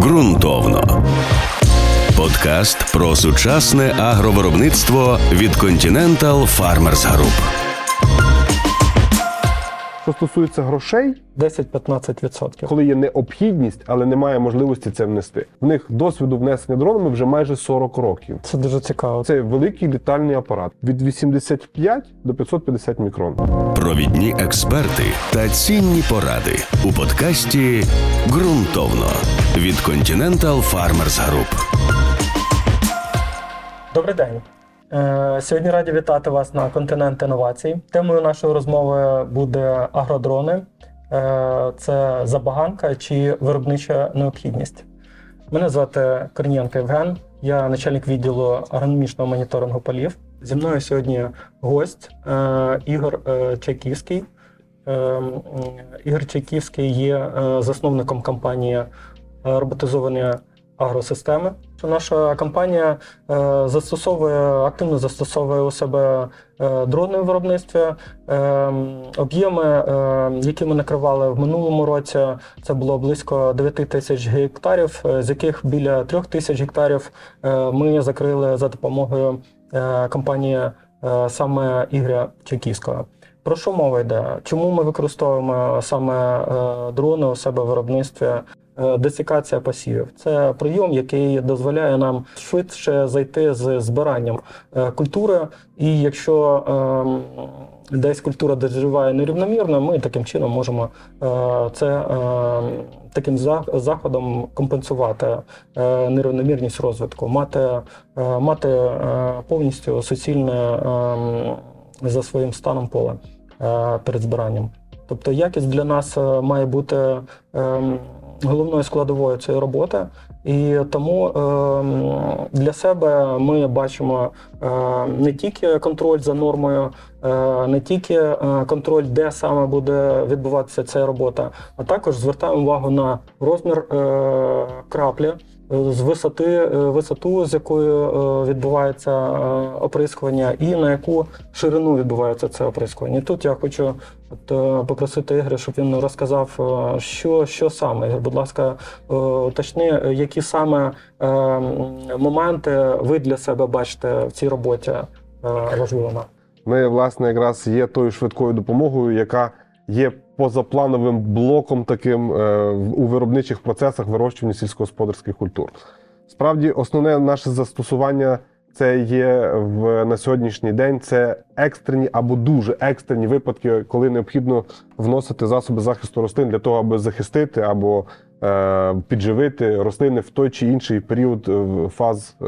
Ґрунтовно. Подкаст про сучасне агровиробництво від Continental Farmers Group. Що стосується грошей, 10-15%. коли є необхідність, але немає можливості це внести. В них досвіду внесення дронами вже майже 40 років. Це дуже цікаво. Це великий літальний апарат від 85 до 550 мікрон. Провідні експерти та цінні поради у подкасті Ґрунтовно від Continental Farmers Group. Добрий день. Е, Сьогодні раді вітати вас на континент інновацій. Темою нашої розмови буде агродрони. Е, Це забаганка чи виробнича необхідність. Мене звати Корнієнко Євген, я начальник відділу агрономічного моніторингу полів. Зі мною сьогодні гость е, Ігор Чайківський. Ігор Чайківський є засновником компанії роботизовані агросистеми. Наша компанія е, застосовує активно застосовує у себе е, дрони в виробництві. Е, об'єми, які ми накривали в минулому році, це було близько 9 тисяч гектарів, з яких біля 3 тисяч гектарів ми закрили за допомогою компанії саме Ігоря Чайківського. Про що мова йде? Чому ми використовуємо саме дрони у себе в виробництві? Е, Десикація посівів це прийом, який дозволяє нам швидше зайти з збиранням е, культури. І якщо ем, десь культура доживає нерівномірно, ми таким чином можемо е, це таким заходом компенсувати нерівномірність розвитку, мати, мати повністю суцільне ем, за своїм станом поле перед збиранням. Тобто якість для нас має бути ем, головною складовою цієї роботи, і тому е, для себе ми бачимо е, не тільки контроль за нормою, е, не тільки е, контроль, де саме буде відбуватися ця робота, а також звертаємо увагу на розмір е, краплі. З висоти, е, висоту, з якою е, відбувається е, оприскування, і на яку ширину відбувається це оприскування. Тут я хочу от, попросити Ігоря, щоб він розказав, що, що саме. Ігор, будь ласка, уточни, які саме моменти ви для себе бачите в цій роботі важливими. Ми, власне, якраз є тою швидкою допомогою, яка є позаплановим блоком таким е, у виробничих процесах вирощування сільськогосподарських культур. Справді, основне наше застосування це є в на сьогоднішній день. Це екстрені або дуже екстрені випадки, коли необхідно вносити засоби захисту рослин для того, аби захистити або е, підживити рослини в той чи інший період е, фаз е,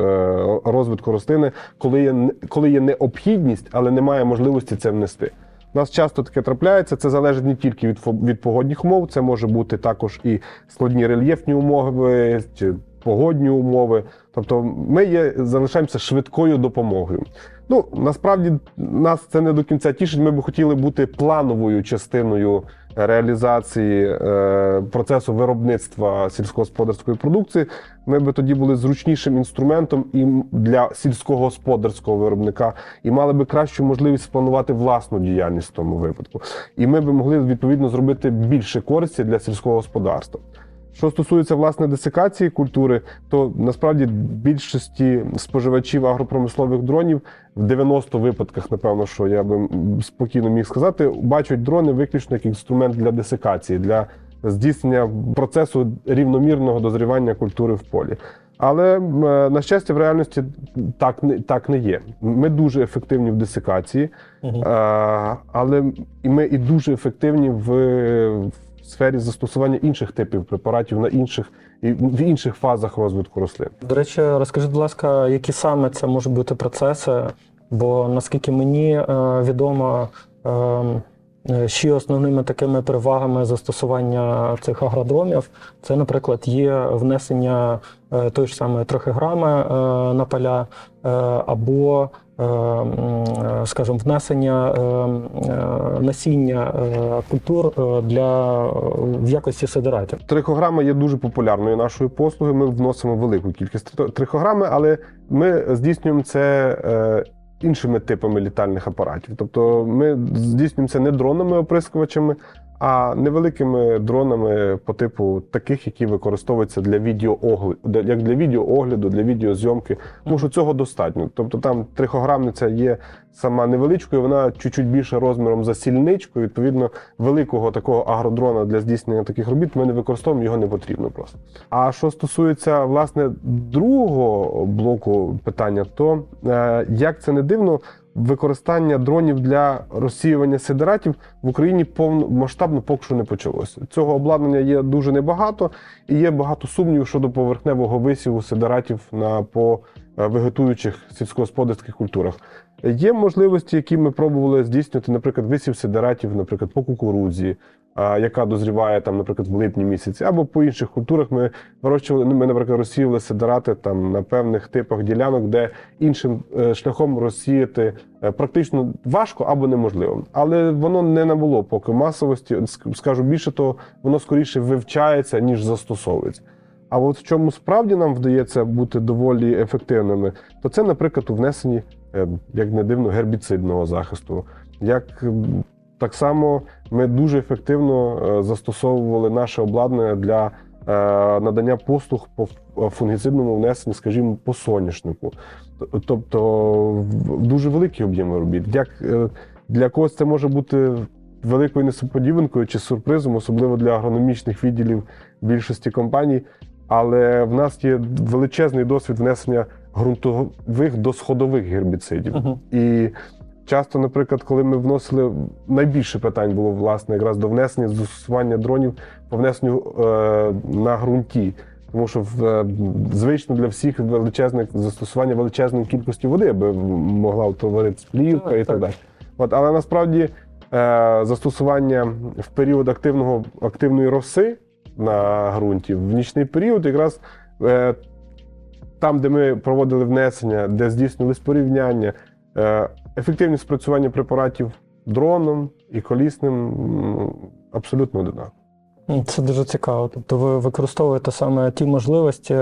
розвитку рослини, коли є, коли є необхідність, але немає можливості це внести. У нас часто таке трапляється. Це залежить не тільки від, від погодних умов, це може бути також і складні рельєфні умови, чи погодні умови. Тобто ми є, залишаємося швидкою допомогою. Ну, насправді нас це не до кінця тішить. Ми б хотіли бути плановою частиною реалізації е, процесу виробництва сільськогосподарської продукції. Ми би тоді були зручнішим інструментом і для сільськогосподарського виробника, і мали би кращу можливість спланувати власну діяльність в тому випадку. І ми би могли відповідно зробити більше користі для сільського господарства. Що стосується власне десикації культури, то насправді більшості споживачів агропромислових дронів в 90 випадках, напевно, що я би спокійно міг сказати, бачать дрони виключно як інструмент для десикації, для здійснення процесу рівномірного дозрівання культури в полі. Але е, на щастя, в реальності так не так не є. Ми дуже ефективні в десикації, Мгм. а, але ми і дуже ефективні в сфері застосування інших типів препаратів на інших і в інших фазах розвитку рослин. До речі, розкажіть, будь ласка, які саме це можуть бути процеси? Бо наскільки мені е, відомо, е, е, ще основними такими перевагами застосування цих агродромів, це, наприклад, є внесення е, тої ж самої трохиграми е, на поля, або, скажімо, внесення е, е, насіння е, культур е, для в якості сидератів. Трихограма є дуже популярною нашою послугою. Ми вносимо велику кількість трихограми, але ми здійснюємо це е, іншими типами літальних апаратів. Тобто ми здійснюємо це не дронними оприскувачами, а невеликими дронами по типу таких, які використовуються для відеоогляду, як для відеоогляду, для відеозйомки. Тому що цього достатньо. Тобто там трихограмниця є сама невеличкою, вона чуть-чуть більше розміром за сільничку. Відповідно, великого такого агродрона для здійснення таких робіт ми не використовуємо, його не потрібно просто. А що стосується власне другого блоку питання, то е, як це не дивно, використання дронів для розсіювання сидератів в Україні повномасштабно поки що не почалося. Цього обладнання є дуже небагато, і є багато сумнівів щодо поверхневого висіву сидератів на по е, вегетуючих сільськогосподарських культурах. Є можливості, які ми пробували здійснювати, наприклад, висів сидератів, наприклад, по кукурудзі, яка дозріває там, наприклад, в липні місяці, або по інших культурах ми вирощували. ну, Ми, наприклад, розсіяли сидерати там на певних типах ділянок, де іншим е, шляхом розсіяти е, практично важко або неможливо. Але воно не набуло поки масовості. Ск- Скажу більше того, воно скоріше вивчається ніж застосовується. А от в чому справді нам вдається бути доволі ефективними, то це, наприклад, у внесенні, е, як не дивно, гербіцидного захисту. Як так само ми дуже ефективно е, застосовували наше обладнання для е, надання послуг по ф- фунгіцидному внесенні, скажімо, по соняшнику. Тобто дуже великі об'єми робіт. Як е, для когось це може бути великою несподіванкою чи сюрпризом, особливо для агрономічних відділів більшості компаній. Але в нас є величезний досвід внесення ґрунтових до сходових гербіцидів. Мгм. І часто, наприклад, коли ми вносили найбільше питань було власне якраз до внесення застосування дронів по внесенню е, на ґрунті. Тому що в, е, звично для всіх величезне застосування величезної кількості води, аби могла утворитися плівка Так, і так, так. далі. От, але насправді е, застосування в період активного, активної роси на ґрунті, в нічний період, якраз е, там, де ми проводили внесення, де здійснювалися порівняння, е, ефективність спрацювання препаратів дроном і колісним м, абсолютно одинаково. Це дуже цікаво. Тобто ви використовуєте саме ті можливості,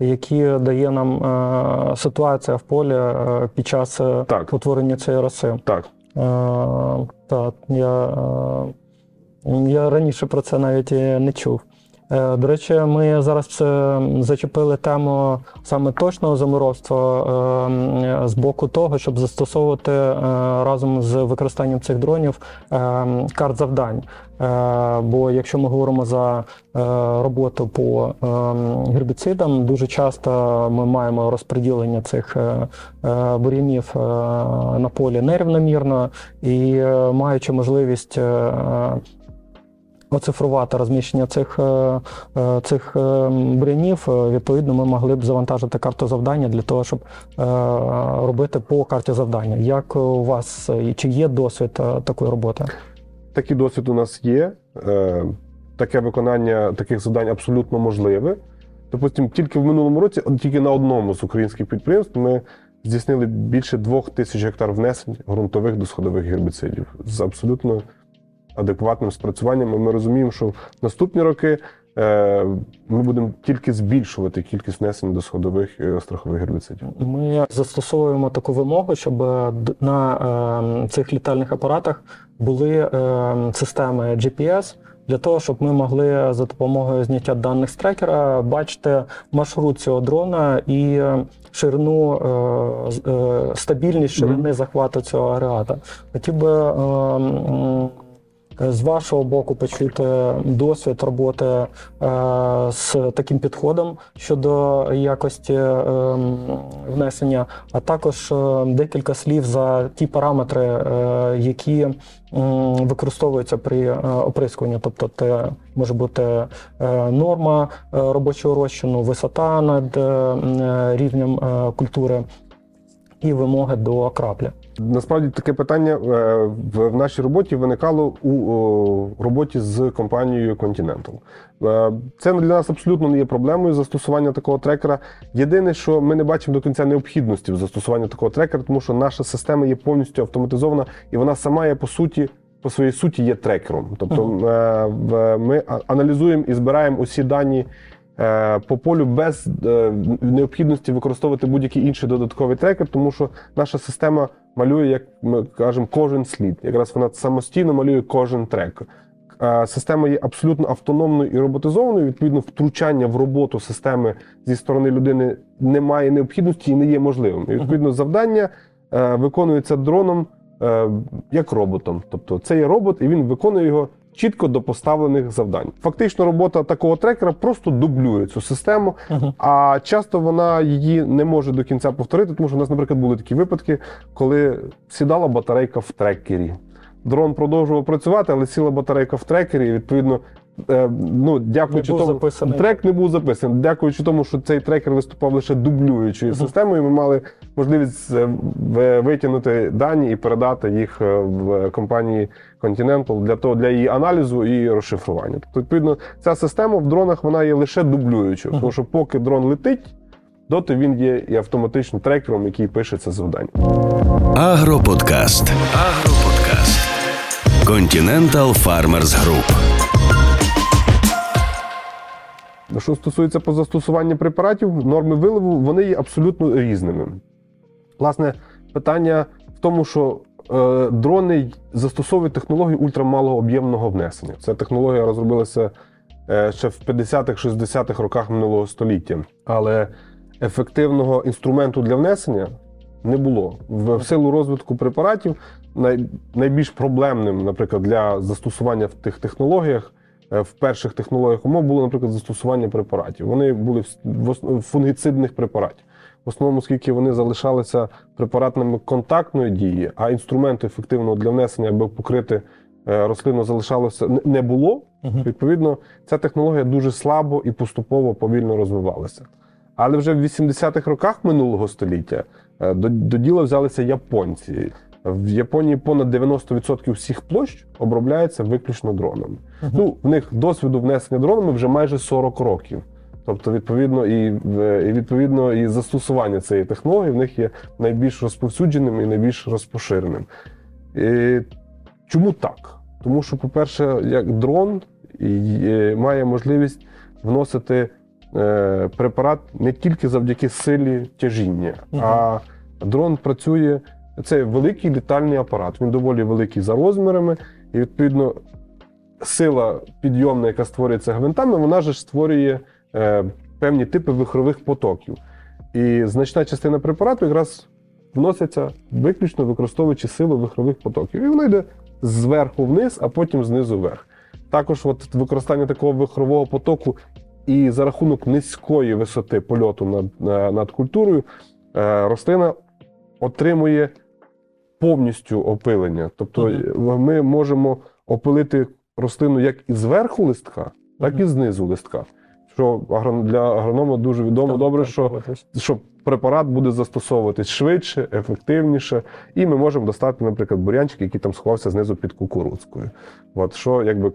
які дає нам е, ситуація в полі е, під час е, Так. утворення цієї роси. Так. Так, я, я раніше про це навіть не чув. Е, До речі, ми зараз зачепили тему саме точного заморовства е, з боку того, щоб застосовувати е, разом з використанням цих дронів карт завдань. Бо якщо ми говоримо за роботу по гербіцидам, дуже часто ми маємо розподілення цих бур'янів на полі нерівномірно і маючи можливість. Оцифрувати розміщення цих, е, е, цих е, бурянів, відповідно, ми могли б завантажити карту завдання для того, щоб робити по карті завдання. Як у вас чи є досвід такої роботи? Такий досвід у нас є. Таке виконання таких завдань абсолютно можливе. Допустимо, тільки в минулому році, тільки на одному з українських підприємств, ми здійснили більше двох тисяч гектар внесень ґрунтових до сходових гербіцидів з абсолютно адекватним спрацюванням. І Ми розуміємо, що в наступні роки е, ми будемо тільки збільшувати кількість внесень до сходових страхових гербіцидів. Ми застосовуємо таку вимогу, щоб е, на е, цих літальних апаратах були системи GPS. Для того, щоб ми могли за допомогою зняття даних з трекера бачити маршрут цього дрона і ширину, стабільність ширини захвату цього агрегата. Хотів би з вашого боку почути досвід роботи е, з таким підходом щодо якості е, внесення, а також е, декілька слів за ті параметри, е, які використовуються при е, оприскуванні. Тобто, це може бути е, норма е, робочого розчину, висота над е, е, рівнем е, культури і вимоги до краплі. Насправді таке питання е, в нашій роботі виникало у роботі з компанією Continental. Е, Це для нас абсолютно не є проблемою застосування такого трекера. Єдине, що ми не бачимо до кінця необхідності в застосуванні такого трекера, тому що наша система є повністю автоматизована і вона сама є по суті. По своїй суті є трекером. Тобто е, ми аналізуємо і збираємо усі дані е, по полю без е, необхідності використовувати будь-який інший додатковий трекер, тому що наша система малює, як ми кажемо, кожен слід. Якраз вона самостійно малює кожен трек. система є абсолютно автономною і роботизованою, відповідно, втручання в роботу системи зі сторони людини немає необхідності і не є можливим. І відповідно завдання е, виконується дроном е, як роботом. Тобто це є робот, і він виконує його чітко до поставлених завдань. Фактично, робота такого трекера просто дублює цю систему, Мгм. а часто вона її не може до кінця повторити, тому що у нас, наприклад, були такі випадки, коли сідала батарейка в трекері. Дрон продовжував працювати, але сіла батарейка в трекері, і відповідно. Е, Ну, дякуючи Не був тому, записаний. трек не був записаний. Дякуючи тому, що цей трекер виступав лише дублюючою Мгм. системою, ми мали можливість е, витягнути дані і передати їх е, в компанії Continental для того для її аналізу і розшифрування. Тобто, відповідно, ця система в дронах вона є лише дублюючою, Мгм. тому що поки дрон летить, доти він є і автоматично трекером, який пише це завдання. Агроподкаст. Агроподкаст. Continental Farmers Group. Що стосується по препаратів, норми виливу вони є абсолютно різними. Власне, питання в тому, що е, дрони застосовують технологію ультрамалого об'ємного внесення. Ця технологія розробилася е, ще в 50-х, 60-х роках минулого століття. Але ефективного інструменту для внесення не було. В, в силу розвитку препаратів най, найбільш проблемним, наприклад, для застосування в тих технологіях. Е, В перших технологіях умов було, наприклад, застосування препаратів. Вони були в- фунгіцидних препаратів. В основному, оскільки вони залишалися препаратами контактної дії, а інструменту ефективного для внесення, аби покрити е, рослину, залишалося не- було. Відповідно, ця технологія дуже слабо і поступово повільно розвивалася. Але вже в 80-х роках минулого століття е, до, до діла взялися японці. В Японії понад 90% всіх площ обробляється виключно дронами. Ну, в них досвіду внесення дронами вже майже 40 років. Тобто, відповідно, і, е, і відповідно, і застосування цієї технології в них є найбільш розповсюдженим і найбільш розпоширеним. І чому так? Тому що, по-перше, як дрон е, має можливість вносити е, препарат не тільки завдяки силі тяжіння, а дрон працює. Це великий літальний апарат. Він доволі великий за розмірами, і відповідно сила підйомна, яка створюється гвинтами, вона ж створює е, певні типи вихрових потоків. І значна частина препарату якраз вноситься виключно використовуючи силу вихрових потоків. І воно йде зверху вниз, а потім знизу вверх. Також от використання такого вихрового потоку і за рахунок низької висоти польоту над, над культурою е, рослина отримує повністю опилення. Тобто Мгм. ми можемо опилити рослину як і зверху листка, так і знизу листка. Що для агронома дуже відомо Так, добре, так, що що препарат буде застосовуватись швидше, ефективніше, і ми можемо достати, наприклад, бурянчик, який там сховався знизу під кукурудзкою. От що якби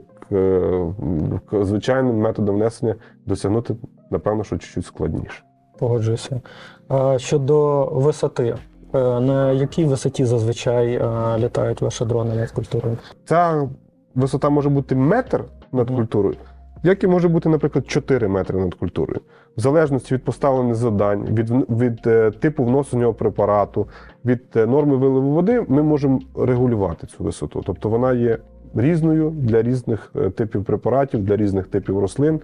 к, звичайним методом внесення досягнути, напевно, що чуть-чуть складніше. Погоджуюся. А Щодо висоти, е, на якій висоті зазвичай е, літають ваші дрони над культурою? Ця висота може бути метр над культурою, як і може бути, наприклад, 4 метри над культурою. В залежності від поставлених завдань, від, від е, типу вносеного препарату, від е, норми виливу води, ми можемо регулювати цю висоту. Тобто вона є різною для різних е, типів препаратів, для різних типів рослин.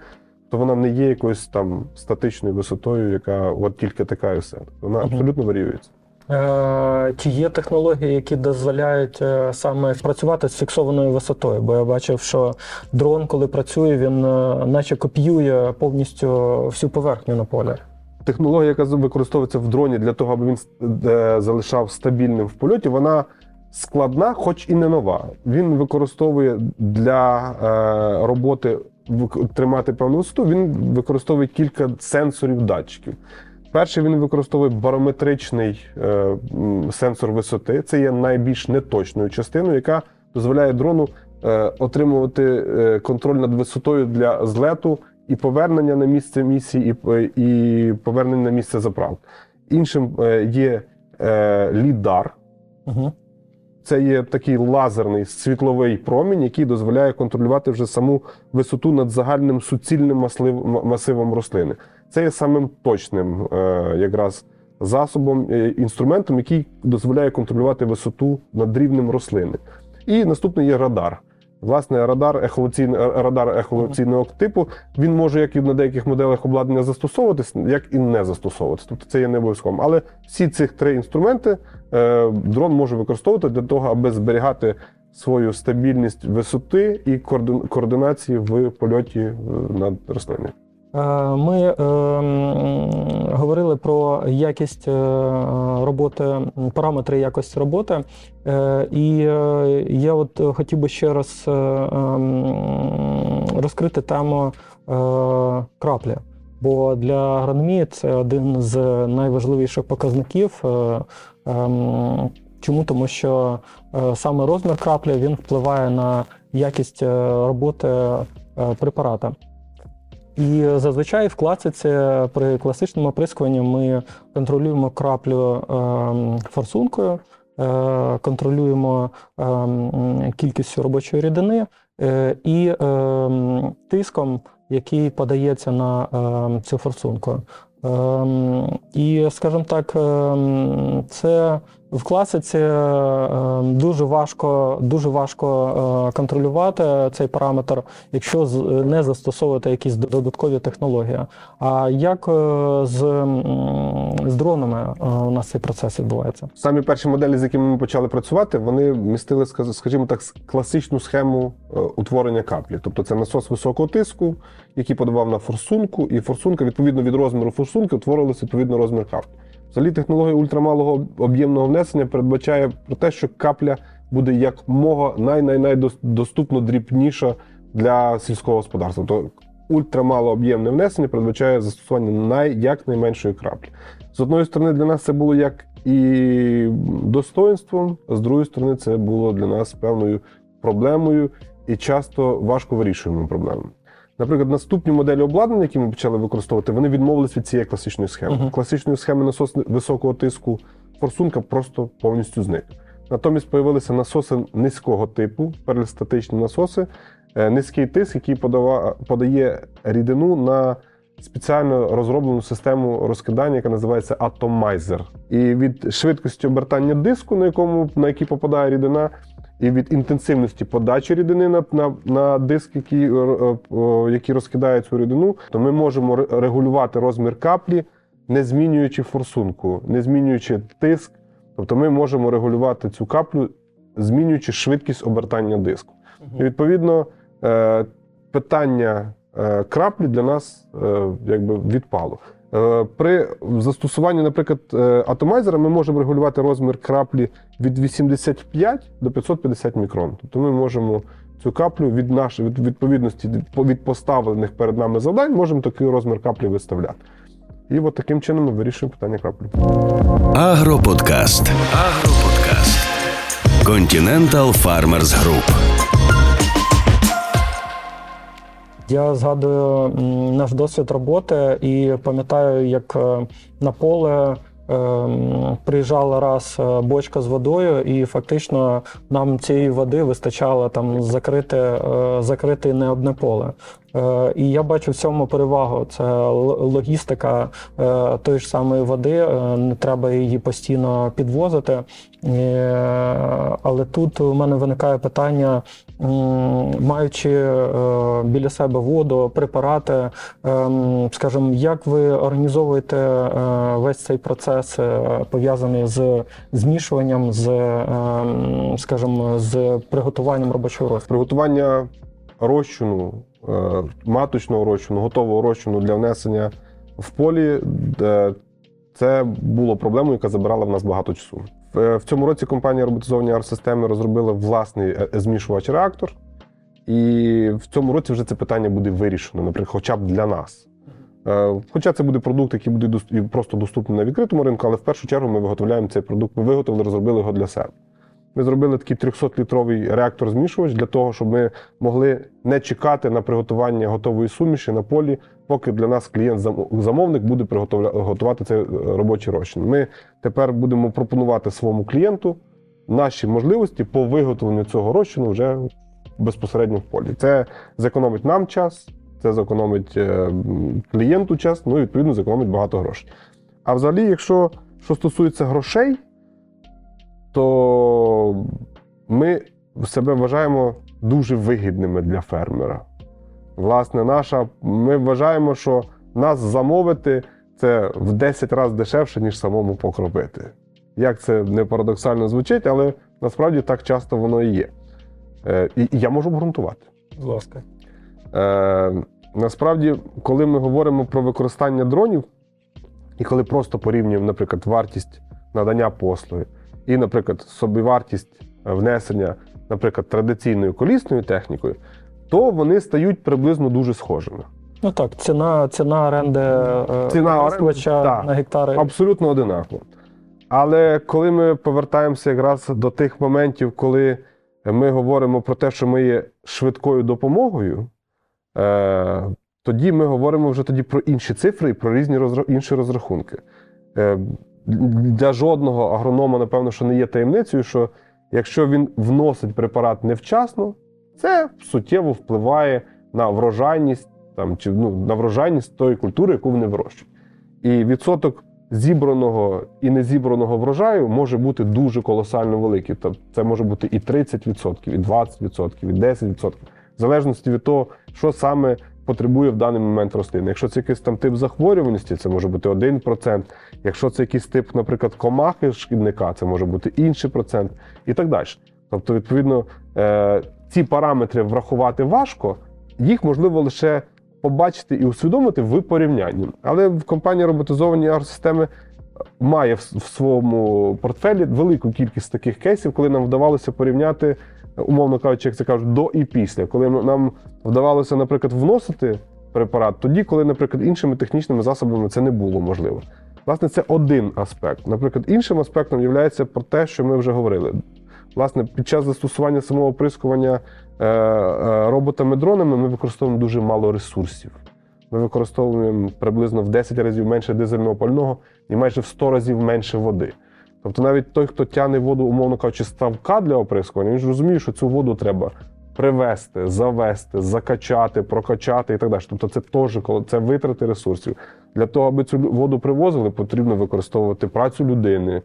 То вона не є якоюсь там статичною висотою, яка от тільки така і все. Вона Мгм. абсолютно варіюється. Е, Чи є технології, які дозволяють е, саме працювати з фіксованою висотою? Бо я бачив, що дрон, коли працює, він е, наче копіює повністю всю поверхню на полі. технологія, яка використовується в дроні для того, аби він залишав стабільним в польоті, вона складна, хоч і не нова. Він використовує для роботи тримати певну висоту, він використовує кілька сенсорів датчиків. Перший він використовує барометричний е, сенсор висоти. Це є найбільш неточною частиною, яка дозволяє дрону е, отримувати е, контроль над висотою для злету і повернення на місце місії, і, і повернення на місце заправки. Іншим е, є е, лідар. Угу. Це є такий лазерний світловий промінь, який дозволяє контролювати вже саму висоту над загальним суцільним масивом рослини. Це є самим точним е, якраз засобом, е, інструментом, який дозволяє контролювати висоту над рівнем рослини. І наступний є радар. Власне, радар ехолоційний радар ехолоційного типу він може як і на деяких моделях обладнання застосовуватись, як і не застосовуватись. Тобто це є не обов'язковим. Але всі цих три інструменти е, дрон може використовувати для того, аби зберігати свою стабільність висоти і координ- координації в польоті е, над рослиною. Е, Ми е, говорили про якість е, роботи, параметри якості роботи. І я от хотів би ще раз ем, розкрити тему краплі. Бо для агрономії це один з найважливіших показників. Ем, Чому? Тому що саме розмір краплі він впливає на якість роботи препарата. І зазвичай в класиці при класичному оприскуванні ми контролюємо краплю ем, форсункою, е, контролюємо ем, кількістю робочої рідини е, і ем, тиском, який подається на цю форсунку. І, скажімо так, це в класиці ем, дуже важко, дуже важко е, контролювати цей параметр, якщо не застосовувати якісь додаткові технології. А як е, з, з дронами е, у нас цей процес відбувається? Самі перші моделі, з якими ми почали працювати, вони містили, скажімо так, класичну схему е, утворення каплі. Тобто це насос високого тиску, який подавав на форсунку, і форсунка, відповідно від розміру форсунки, утворилася відповідно розмір каплі. Взагалі, технологія ультрамалого об'ємного внесення передбачає про те, що капля буде якмога най-най-найдоступно дрібніша для сільського господарства. Тобто ультрамалооб'ємне внесення передбачає застосування най, як найменшої краплі. З одної сторони, для нас це було як і достоинством, а з другої сторони, це було для нас певною проблемою і часто важко вирішуємою проблемою. Наприклад, наступні моделі обладнання, які ми почали використовувати, вони відмовились від цієї класичної схеми. Мгм. Класичної схеми насос високого тиску форсунка просто повністю зник. Натомість з'явилися насоси низького типу, перистатичні насоси, е, низький тиск, який подава, подає рідину на спеціально розроблену систему розкидання, яка називається атомайзер. І від швидкості обертання диску, на якому на який попадає рідина, і від інтенсивності подачі рідини на, на, на диск, який, е, е, який розкидає цю рідину, то ми можемо регулювати розмір каплі, не змінюючи форсунку, не змінюючи тиск. Тобто ми можемо регулювати цю каплю, змінюючи швидкість обертання диску. І відповідно е, питання краплі для нас якби відпало. Е, При застосуванні, наприклад, е, атомайзера ми можемо регулювати розмір краплі від 85 до 550 мікрон. Тобто ми можемо цю каплю від нашої від відповідності від- поставлених перед нами завдань, можемо такий розмір каплі виставляти. І от таким чином ми вирішуємо питання краплі. Агроподкаст. Агроподкаст. Continental Farmers Group. Я згадую наш досвід роботи і пам'ятаю, як е, на поле ем, приїжджала раз е, бочка з водою, і фактично нам цієї води вистачало там закрити, е, закрити не одне поле. Е, І я бачу в цьому перевагу. Це логістика е, тої ж самої води, е, не треба її постійно підвозити. Е, Але тут у мене виникає питання, маючи е, біля себе воду, препарати, ем, скажімо, як ви організовуєте е, весь цей процес, е, пов'язаний з змішуванням, з, ем, скажімо, з приготуванням робочого розкладу? Приготування розчину, маточного розчину, готового розчину для внесення в полі, це було проблемою, яка забирала в нас багато часу. В- е, цьому році компанія роботизовані арт-системи розробила власний е, змішувач реактор. І в цьому році вже це питання буде вирішено, наприклад, хоча б для нас. Е, Хоча це буде продукт, який буде просто доступний на відкритому ринку, але в першу чергу ми виготовляємо цей продукт. Ми виготовили, розробили його для себе. Ми зробили такий 300-літровий реактор-змішувач для того, щоб ми могли не чекати на приготування готової суміші на полі, поки для нас клієнт-замовник буде готувати цей е, робочий розчин. Ми тепер будемо пропонувати своєму клієнту наші можливості по виготовленню цього розчину вже безпосередньо в полі. Це зекономить нам час, це зекономить е, клієнту час, ну і відповідно зекономить багато грошей. А взагалі, якщо що стосується грошей, то ми себе вважаємо дуже вигідними для фермера. Власне, наша, ми вважаємо, що нас замовити це в 10 разів дешевше, ніж самому покропити. Як це не парадоксально звучить, але насправді так часто воно і є. Е, і, і я можу обґрунтувати. Будь ласка. Е, насправді, коли ми говоримо про використання дронів, і коли просто порівнюємо, наприклад, вартість надання послуги і, наприклад, собівартість внесення, наприклад, традиційною колісною технікою, то вони стають приблизно дуже схожими. Ну так, ціна, ціна оренди е, Ціна оренди, на гектари. Абсолютно одинаково. Але коли ми повертаємося якраз до тих моментів, коли ми говоримо про те, що ми є швидкою допомогою, е, тоді ми говоримо вже тоді про інші цифри і про різні розра- інші розрахунки. Е, для жодного агронома, напевно, що не є таємницею, що якщо він вносить препарат невчасно, це суттєво впливає на врожайність там, чи, ну, на врожайність тої культури, яку вони вирощують. І відсоток зібраного і незібраного врожаю може бути дуже колосально великий. Тобто це може бути і 30%, і 20%, і 10%, в залежності від того, що саме потребує в даний момент рослини. Якщо це якийсь там тип захворюваності, це може бути 1%. Якщо це якийсь тип, наприклад, комахи шкідника, це може бути інший процент і так далі. Тобто, відповідно, е, ці параметри врахувати важко, їх можливо лише побачити і усвідомити в порівнянні. Але в компанії роботизовані агросистеми має в, в своєму портфелі велику кількість таких кейсів, коли нам вдавалося порівняти, умовно кажучи, як це кажуть, до і після. Коли нам вдавалося, наприклад, вносити препарат тоді, коли, наприклад, іншими технічними засобами це не було можливо. Власне, це один аспект. Наприклад, іншим аспектом є про те, що ми вже говорили. Власне, під час застосування самого оприскування е, е, роботами-дронами ми використовуємо дуже мало ресурсів. Ми використовуємо приблизно в 10 разів менше дизельного пального і майже в 100 разів менше води. Тобто навіть той, хто тягне воду, умовно кажучи, ставка для оприскування, він ж розуміє, що цю воду треба привезти, завести, закачати, прокачати і так далі. Тобто це теж це витрати ресурсів. Для того, аби цю воду привозили, потрібно використовувати працю людини,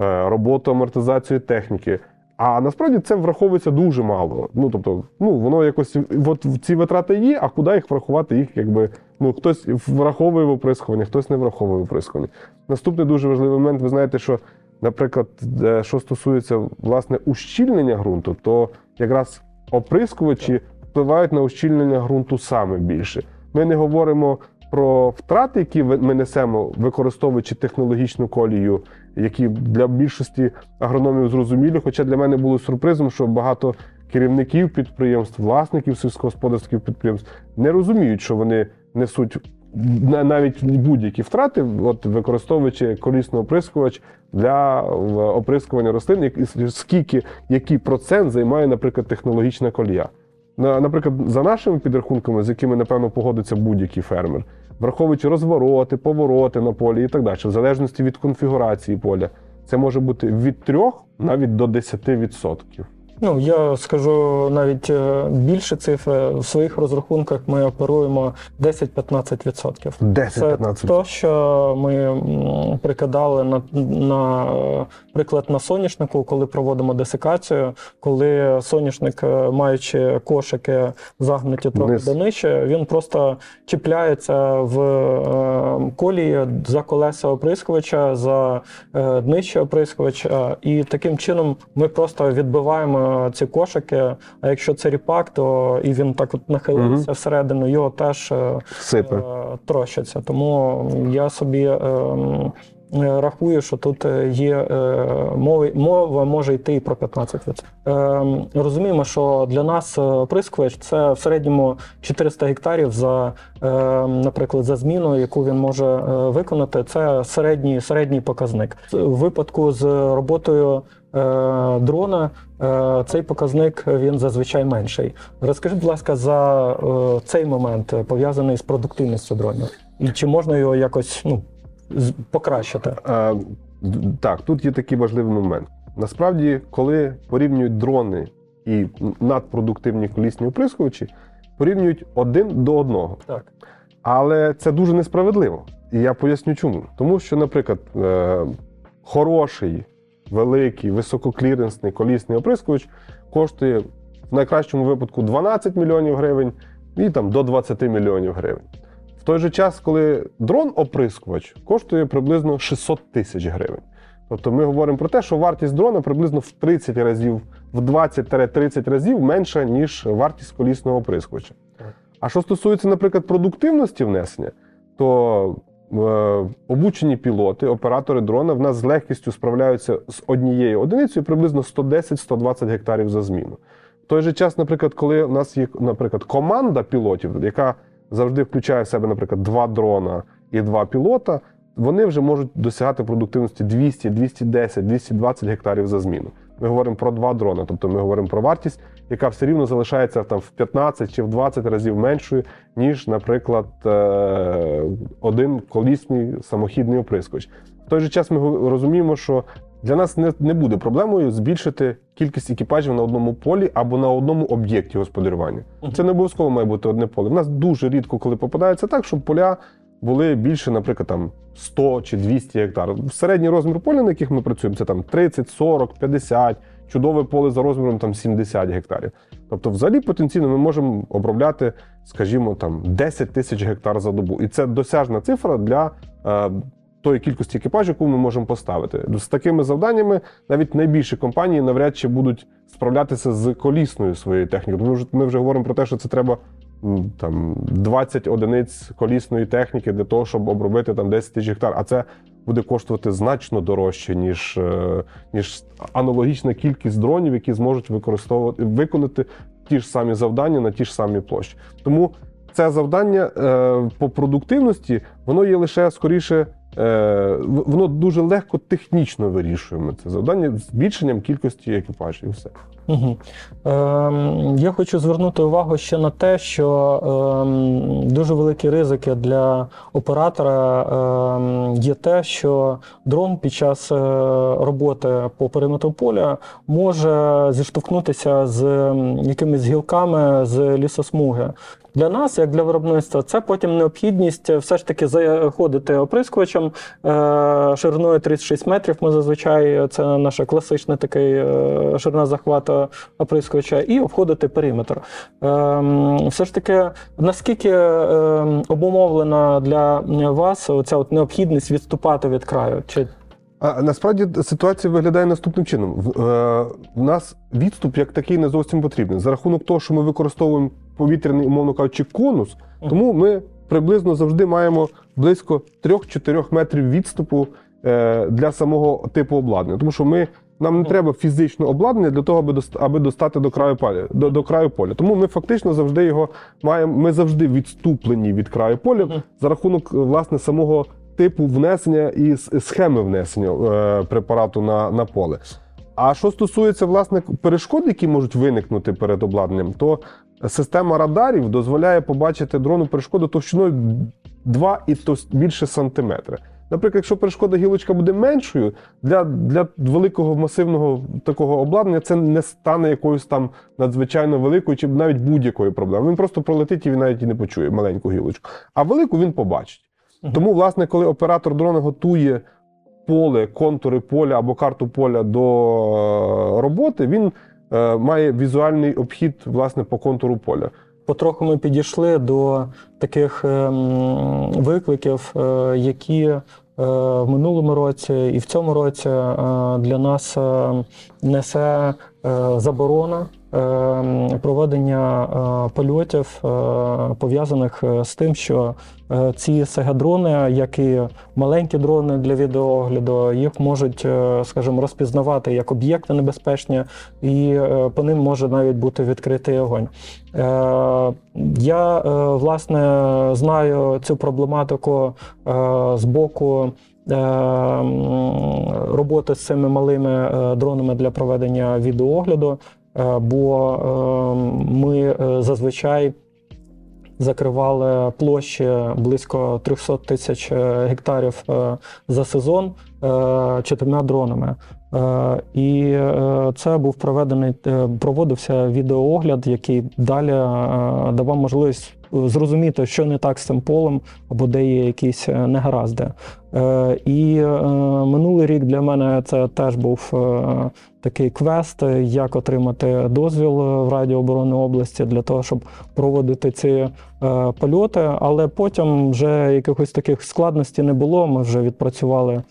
е, роботу амортизацію техніки. А насправді це враховується дуже мало. Ну тобто, ну воно якось от ці витрати є, а куди їх врахувати? Їх якби ну хтось враховує в оприскуванні, хтось не враховує в оприскуванні. Наступний дуже важливий момент. Ви знаєте, що, наприклад, е, що стосується власне ущільнення ґрунту, то якраз оприскувачі впливають на ущільнення ґрунту саме більше. Ми не говоримо про втрати, які ми несемо, використовуючи технологічну колію, які для більшості агрономів зрозумілі. Хоча для мене було сюрпризом, що багато керівників підприємств, власників сільськогосподарських підприємств не розуміють, що вони несуть навіть будь-які втрати, от використовуючи колісний оприскувач для оприскування рослин, скільки який процент займає, наприклад, технологічна колія. Наприклад, за нашими підрахунками, з якими, напевно, погодиться будь-який фермер, враховуючи розвороти, повороти на полі і так далі, в залежності від конфігурації поля, це може бути від 3 навіть до 10%. Ну, я скажу навіть е, більше цифри. В своїх розрахунках ми оперуємо 10-15%. Це 10-15%. то, що ми прикидали на, на приклад на соняшнику, коли проводимо десикацію, коли соняшник, е, маючи кошики загнуті трохи Вниз. до нижче, він просто чіпляється в е, колії за колеса оприскувача, за днище оприскувача, і таким чином ми просто відбиваємо ці кошики. А якщо це ріпак, то і він так от нахилився Мгм. всередину, його теж. е, Сипе. е, трощаться. Тому я собі е, рахую, що тут є мови, мова може йти і про 15%. Е, розуміємо, що для нас е, це в середньому 400 гектарів за, наприклад, за зміну, яку він може виконати. Це середній, середній показник. В випадку з роботою. Е, Дрона е, цей показник він зазвичай менший. Розкажіть, будь ласка, за е, цей момент пов'язаний з продуктивністю дронів, і чи можна його якось ну, покращити? Так, тут є такий важливий момент. Насправді, коли порівнюють дрони і надпродуктивні колісні оприскувачі, порівнюють один до одного. Так. Але це дуже несправедливо. І я поясню чому. Тому що, наприклад, хороший, великий, висококліренсний колісний оприскувач коштує в найкращому випадку 12 мільйонів гривень і там до 20 мільйонів гривень. В той же час, коли дрон-оприскувач коштує приблизно 600 тисяч гривень. Тобто ми говоримо про те, що вартість дрона приблизно в 30 разів, в 20-30 разів менша, ніж вартість колісного оприскувача. А що стосується, наприклад, продуктивності внесення, то обучені пілоти, оператори дрона в нас з легкістю справляються з однією одиницею приблизно 110-120 гектарів за зміну. В той же час, наприклад, коли у нас є, наприклад, команда пілотів, яка завжди включає в себе, наприклад, два дрона і два пілота, вони вже можуть досягати продуктивності 200, 210, 220 гектарів за зміну. Ми говоримо про два дрони, тобто ми говоримо про вартість, яка все рівно залишається там в 15 чи в 20 разів меншою, ніж, наприклад, е, один колісний самохідний оприскувач. В той же час ми розуміємо, що для нас не, не буде проблемою збільшити кількість екіпажів на одному полі або на одному об'єкті господарювання. Це не обов'язково має бути одне поле. У нас дуже рідко, коли попадається так, щоб поля були більше, наприклад, там 100 чи 200 гектарів. Середній розмір поля, на яких ми працюємо, це там 30, 40, 50, чудове поле за розміром там 70 гектарів. Тобто, взагалі, потенційно ми можемо обробляти, скажімо, там 10 тисяч гектар за добу. І це досяжна цифра для е, тої кількості екіпажів, яку ми можемо поставити. З такими завданнями навіть найбільші компанії навряд чи будуть справлятися з колісною своєю технікою. Тому ми вже говоримо про те, що це треба там 20 одиниць колісної техніки для того, щоб обробити там 10 тисяч гектар. А це буде коштувати значно дорожче, ніж, е, ніж аналогічна кількість дронів, які зможуть використовувати виконати ті ж самі завдання на ті ж самі площі. Тому це завдання е, по продуктивності, воно є лише скоріше. Е, Воно дуже легко технічно вирішуємо це завдання збільшенням кількості екіпажів. Все. Угу. Ем, я хочу звернути увагу ще на те, що ем, дуже великі ризики для оператора ем, є те, що дрон під час е, роботи по периметру поля може зіштовхнутися з якимись гілками з лісосмуги. Для нас, як для виробництва, це потім необхідність все ж таки заходити оприскувачем е, шириною 36 метрів. Ми зазвичай це наша класична такий е, ширина захвату оприскувача, і обходити периметр. Ем, Все ж таки, наскільки обумовлена для вас ця от необхідність відступати від краю? Чи А насправді ситуація виглядає наступним чином. В, е, в нас відступ як такий не зовсім потрібний. За рахунок того, що ми використовуємо повітряний, умовно кажучи, конус, тому ми приблизно завжди маємо близько 3-4 метрів відступу е, для самого типу обладнання. Тому що ми. Нам не треба фізично обладнання для того, аби достати до краю поля до, до краю поля. Тому ми фактично завжди його маємо. Ми завжди відступлені від краю поля за рахунок власне самого типу внесення і схеми внесення е, препарату на, на поле. А що стосується власне перешкод, які можуть виникнути перед обладнанням, то система радарів дозволяє побачити дрону перешкоду товщиною 2 і то більше сантиметра. Наприклад, якщо перешкода гілочка буде меншою, для, для великого масивного такого обладнання це не стане якоюсь там надзвичайно великою чи навіть будь-якою проблемою. Він просто пролетить і він навіть і не почує маленьку гілочку. А велику він побачить. Тому, власне, коли оператор дрона готує поле, контури поля або карту поля до е, роботи, він е, має візуальний обхід власне по контуру поля. потроху ми підійшли до таких ем, викликів, е, які в минулому році і в цьому році для нас несе заборона проведення е, польотів, е, пов'язаних е, з тим, що ці СГ-дрони, як і маленькі дрони для відеоогляду, їх можуть, скажімо, розпізнавати як об'єкти небезпечні, і по ним може навіть бути відкритий огонь. Я власне знаю цю проблематику з боку. Роботи з цими малими дронами для проведення відеоогляду, бо е, ми е, зазвичай закривали площі близько 300 тисяч е, гектарів е, за сезон е, чотирма дронами. Е, І е, це був проведений, е, проводився відеоогляд, який далі е, давав можливість зрозуміти, що не так з цим полем, або де є якісь е, негаразди. Е, І е, минулий рік для мене це теж був е, такий квест, як отримати дозвіл в Раді оборони області для того, щоб проводити ці польоти. Але потім вже якихось таких складностей не було. Ми вже відпрацювали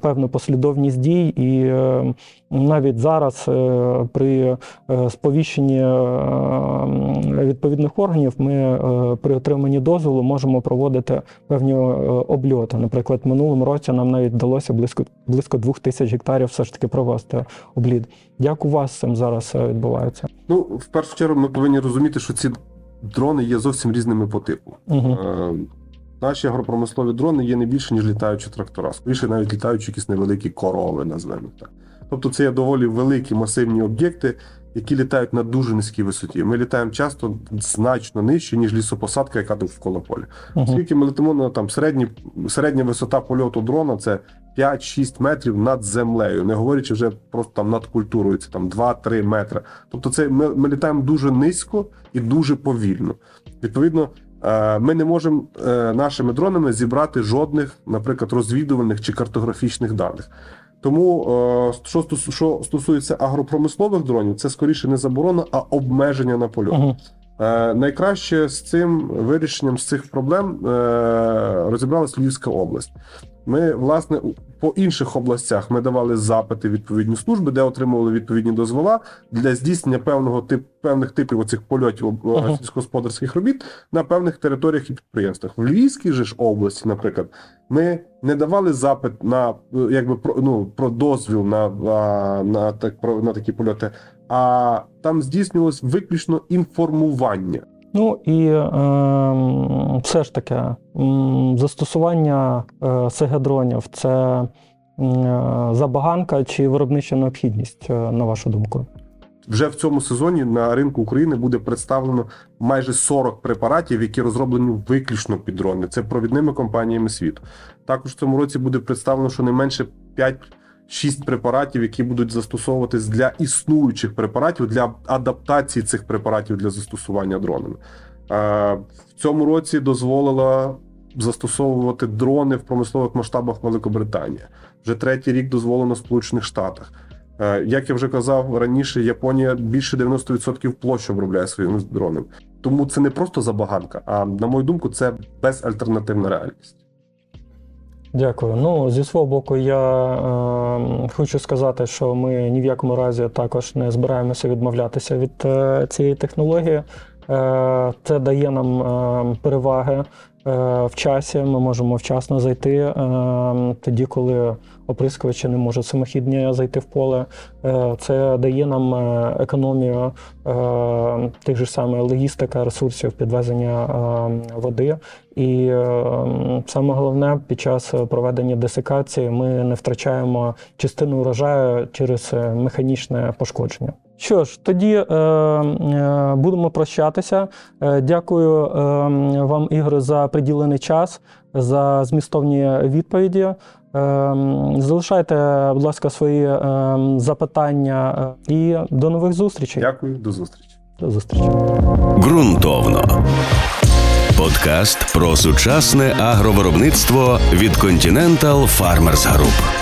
певну послідовність дій, і е, навіть зараз е, при е, сповіщенні е, відповідних органів ми е, при отриманні дозволу можемо проводити певні е, обльоти. Наприклад, минулому році нам навіть вдалося близько близько двох тисяч гектарів все ж таки провести облід. Як у вас з цим зараз е, відбувається? Ну, в першу чергу, ми повинні розуміти, що ці дрони є зовсім різними по типу. Угу. Наші агропромислові дрони є не більше, ніж літаючі трактора. Скоріше навіть літаючі якісь невеликі корови, назвемо так. Тобто це є доволі великі масивні об'єкти, які літають на дуже низькій висоті. Ми літаємо часто значно нижче, ніж лісопосадка, яка тут довкола поля. Оскільки ми летимо на там середні, середня висота польоту дрона це 5-6 метрів над землею, не говорячи вже просто там над культурою, це там 2-3 метри. Тобто, це ми, ми літаємо дуже низько і дуже повільно. Відповідно, ми не можемо е, нашими дронами зібрати жодних, наприклад, розвідувальних чи картографічних даних. Тому, е, що що стосується агропромислових дронів, це скоріше не заборона, а обмеження на польот. Угу. Е, Найкраще з цим вирішенням з цих проблем е, розібралась Львівська область. Ми, власне, по інших областях ми давали запити відповідні служби, де отримували відповідні дозвола для здійснення певного тип певних типів оцих польотів Ага. сільськогосподарських робіт на певних територіях і підприємствах. В Львівській же ж області, наприклад, ми не давали запит на якби про ну про дозвіл на, на, на так про на такі польоти, а там здійснювалось виключно інформування. Ну і е, все ж таки застосування е, СГ-дронів це е, забаганка чи виробнича необхідність, е, на вашу думку? Вже в цьому сезоні на ринку України буде представлено майже 40 препаратів, які розроблені виключно під дрони. Це провідними компаніями світу. Також в цьому році буде представлено щонайменше 5-6 препаратів, які будуть застосовуватись для існуючих препаратів для адаптації цих препаратів для застосування дронами. Е, В цьому році дозволила застосовувати дрони в промислових масштабах Великобританія. Вже третій рік дозволено в Сполучених Штатах. Е, Як я вже казав раніше, Японія більше 90% площі обробляє своїми дронами. Тому це не просто забаганка, а на мою думку, це безальтернативна реальність. Дякую. Ну, зі свого боку, я е, хочу сказати, що ми ні в якому разі також не збираємося відмовлятися від е, цієї технології. Е, це дає нам е, переваги в часі. Ми можемо вчасно зайти е, тоді, коли оприскувачі не можуть самохідні зайти в поле. Е, це дає нам е, економію е, тих же самих логістика, ресурсів підвезення е, води. І е, саме головне, під час проведення десикації ми не втрачаємо частину урожаю через е, механічне пошкодження. Що ж, тоді е, е, будемо прощатися. Е, дякую е, вам, Ігор, за приділений час, за змістовні відповіді. Е, залишайте, будь ласка, свої е, запитання і до нових зустрічей. Дякую, до зустрічі. До зустрічі. Ґрунтовно. Подкаст про сучасне агровиробництво від Continental Farmers Group.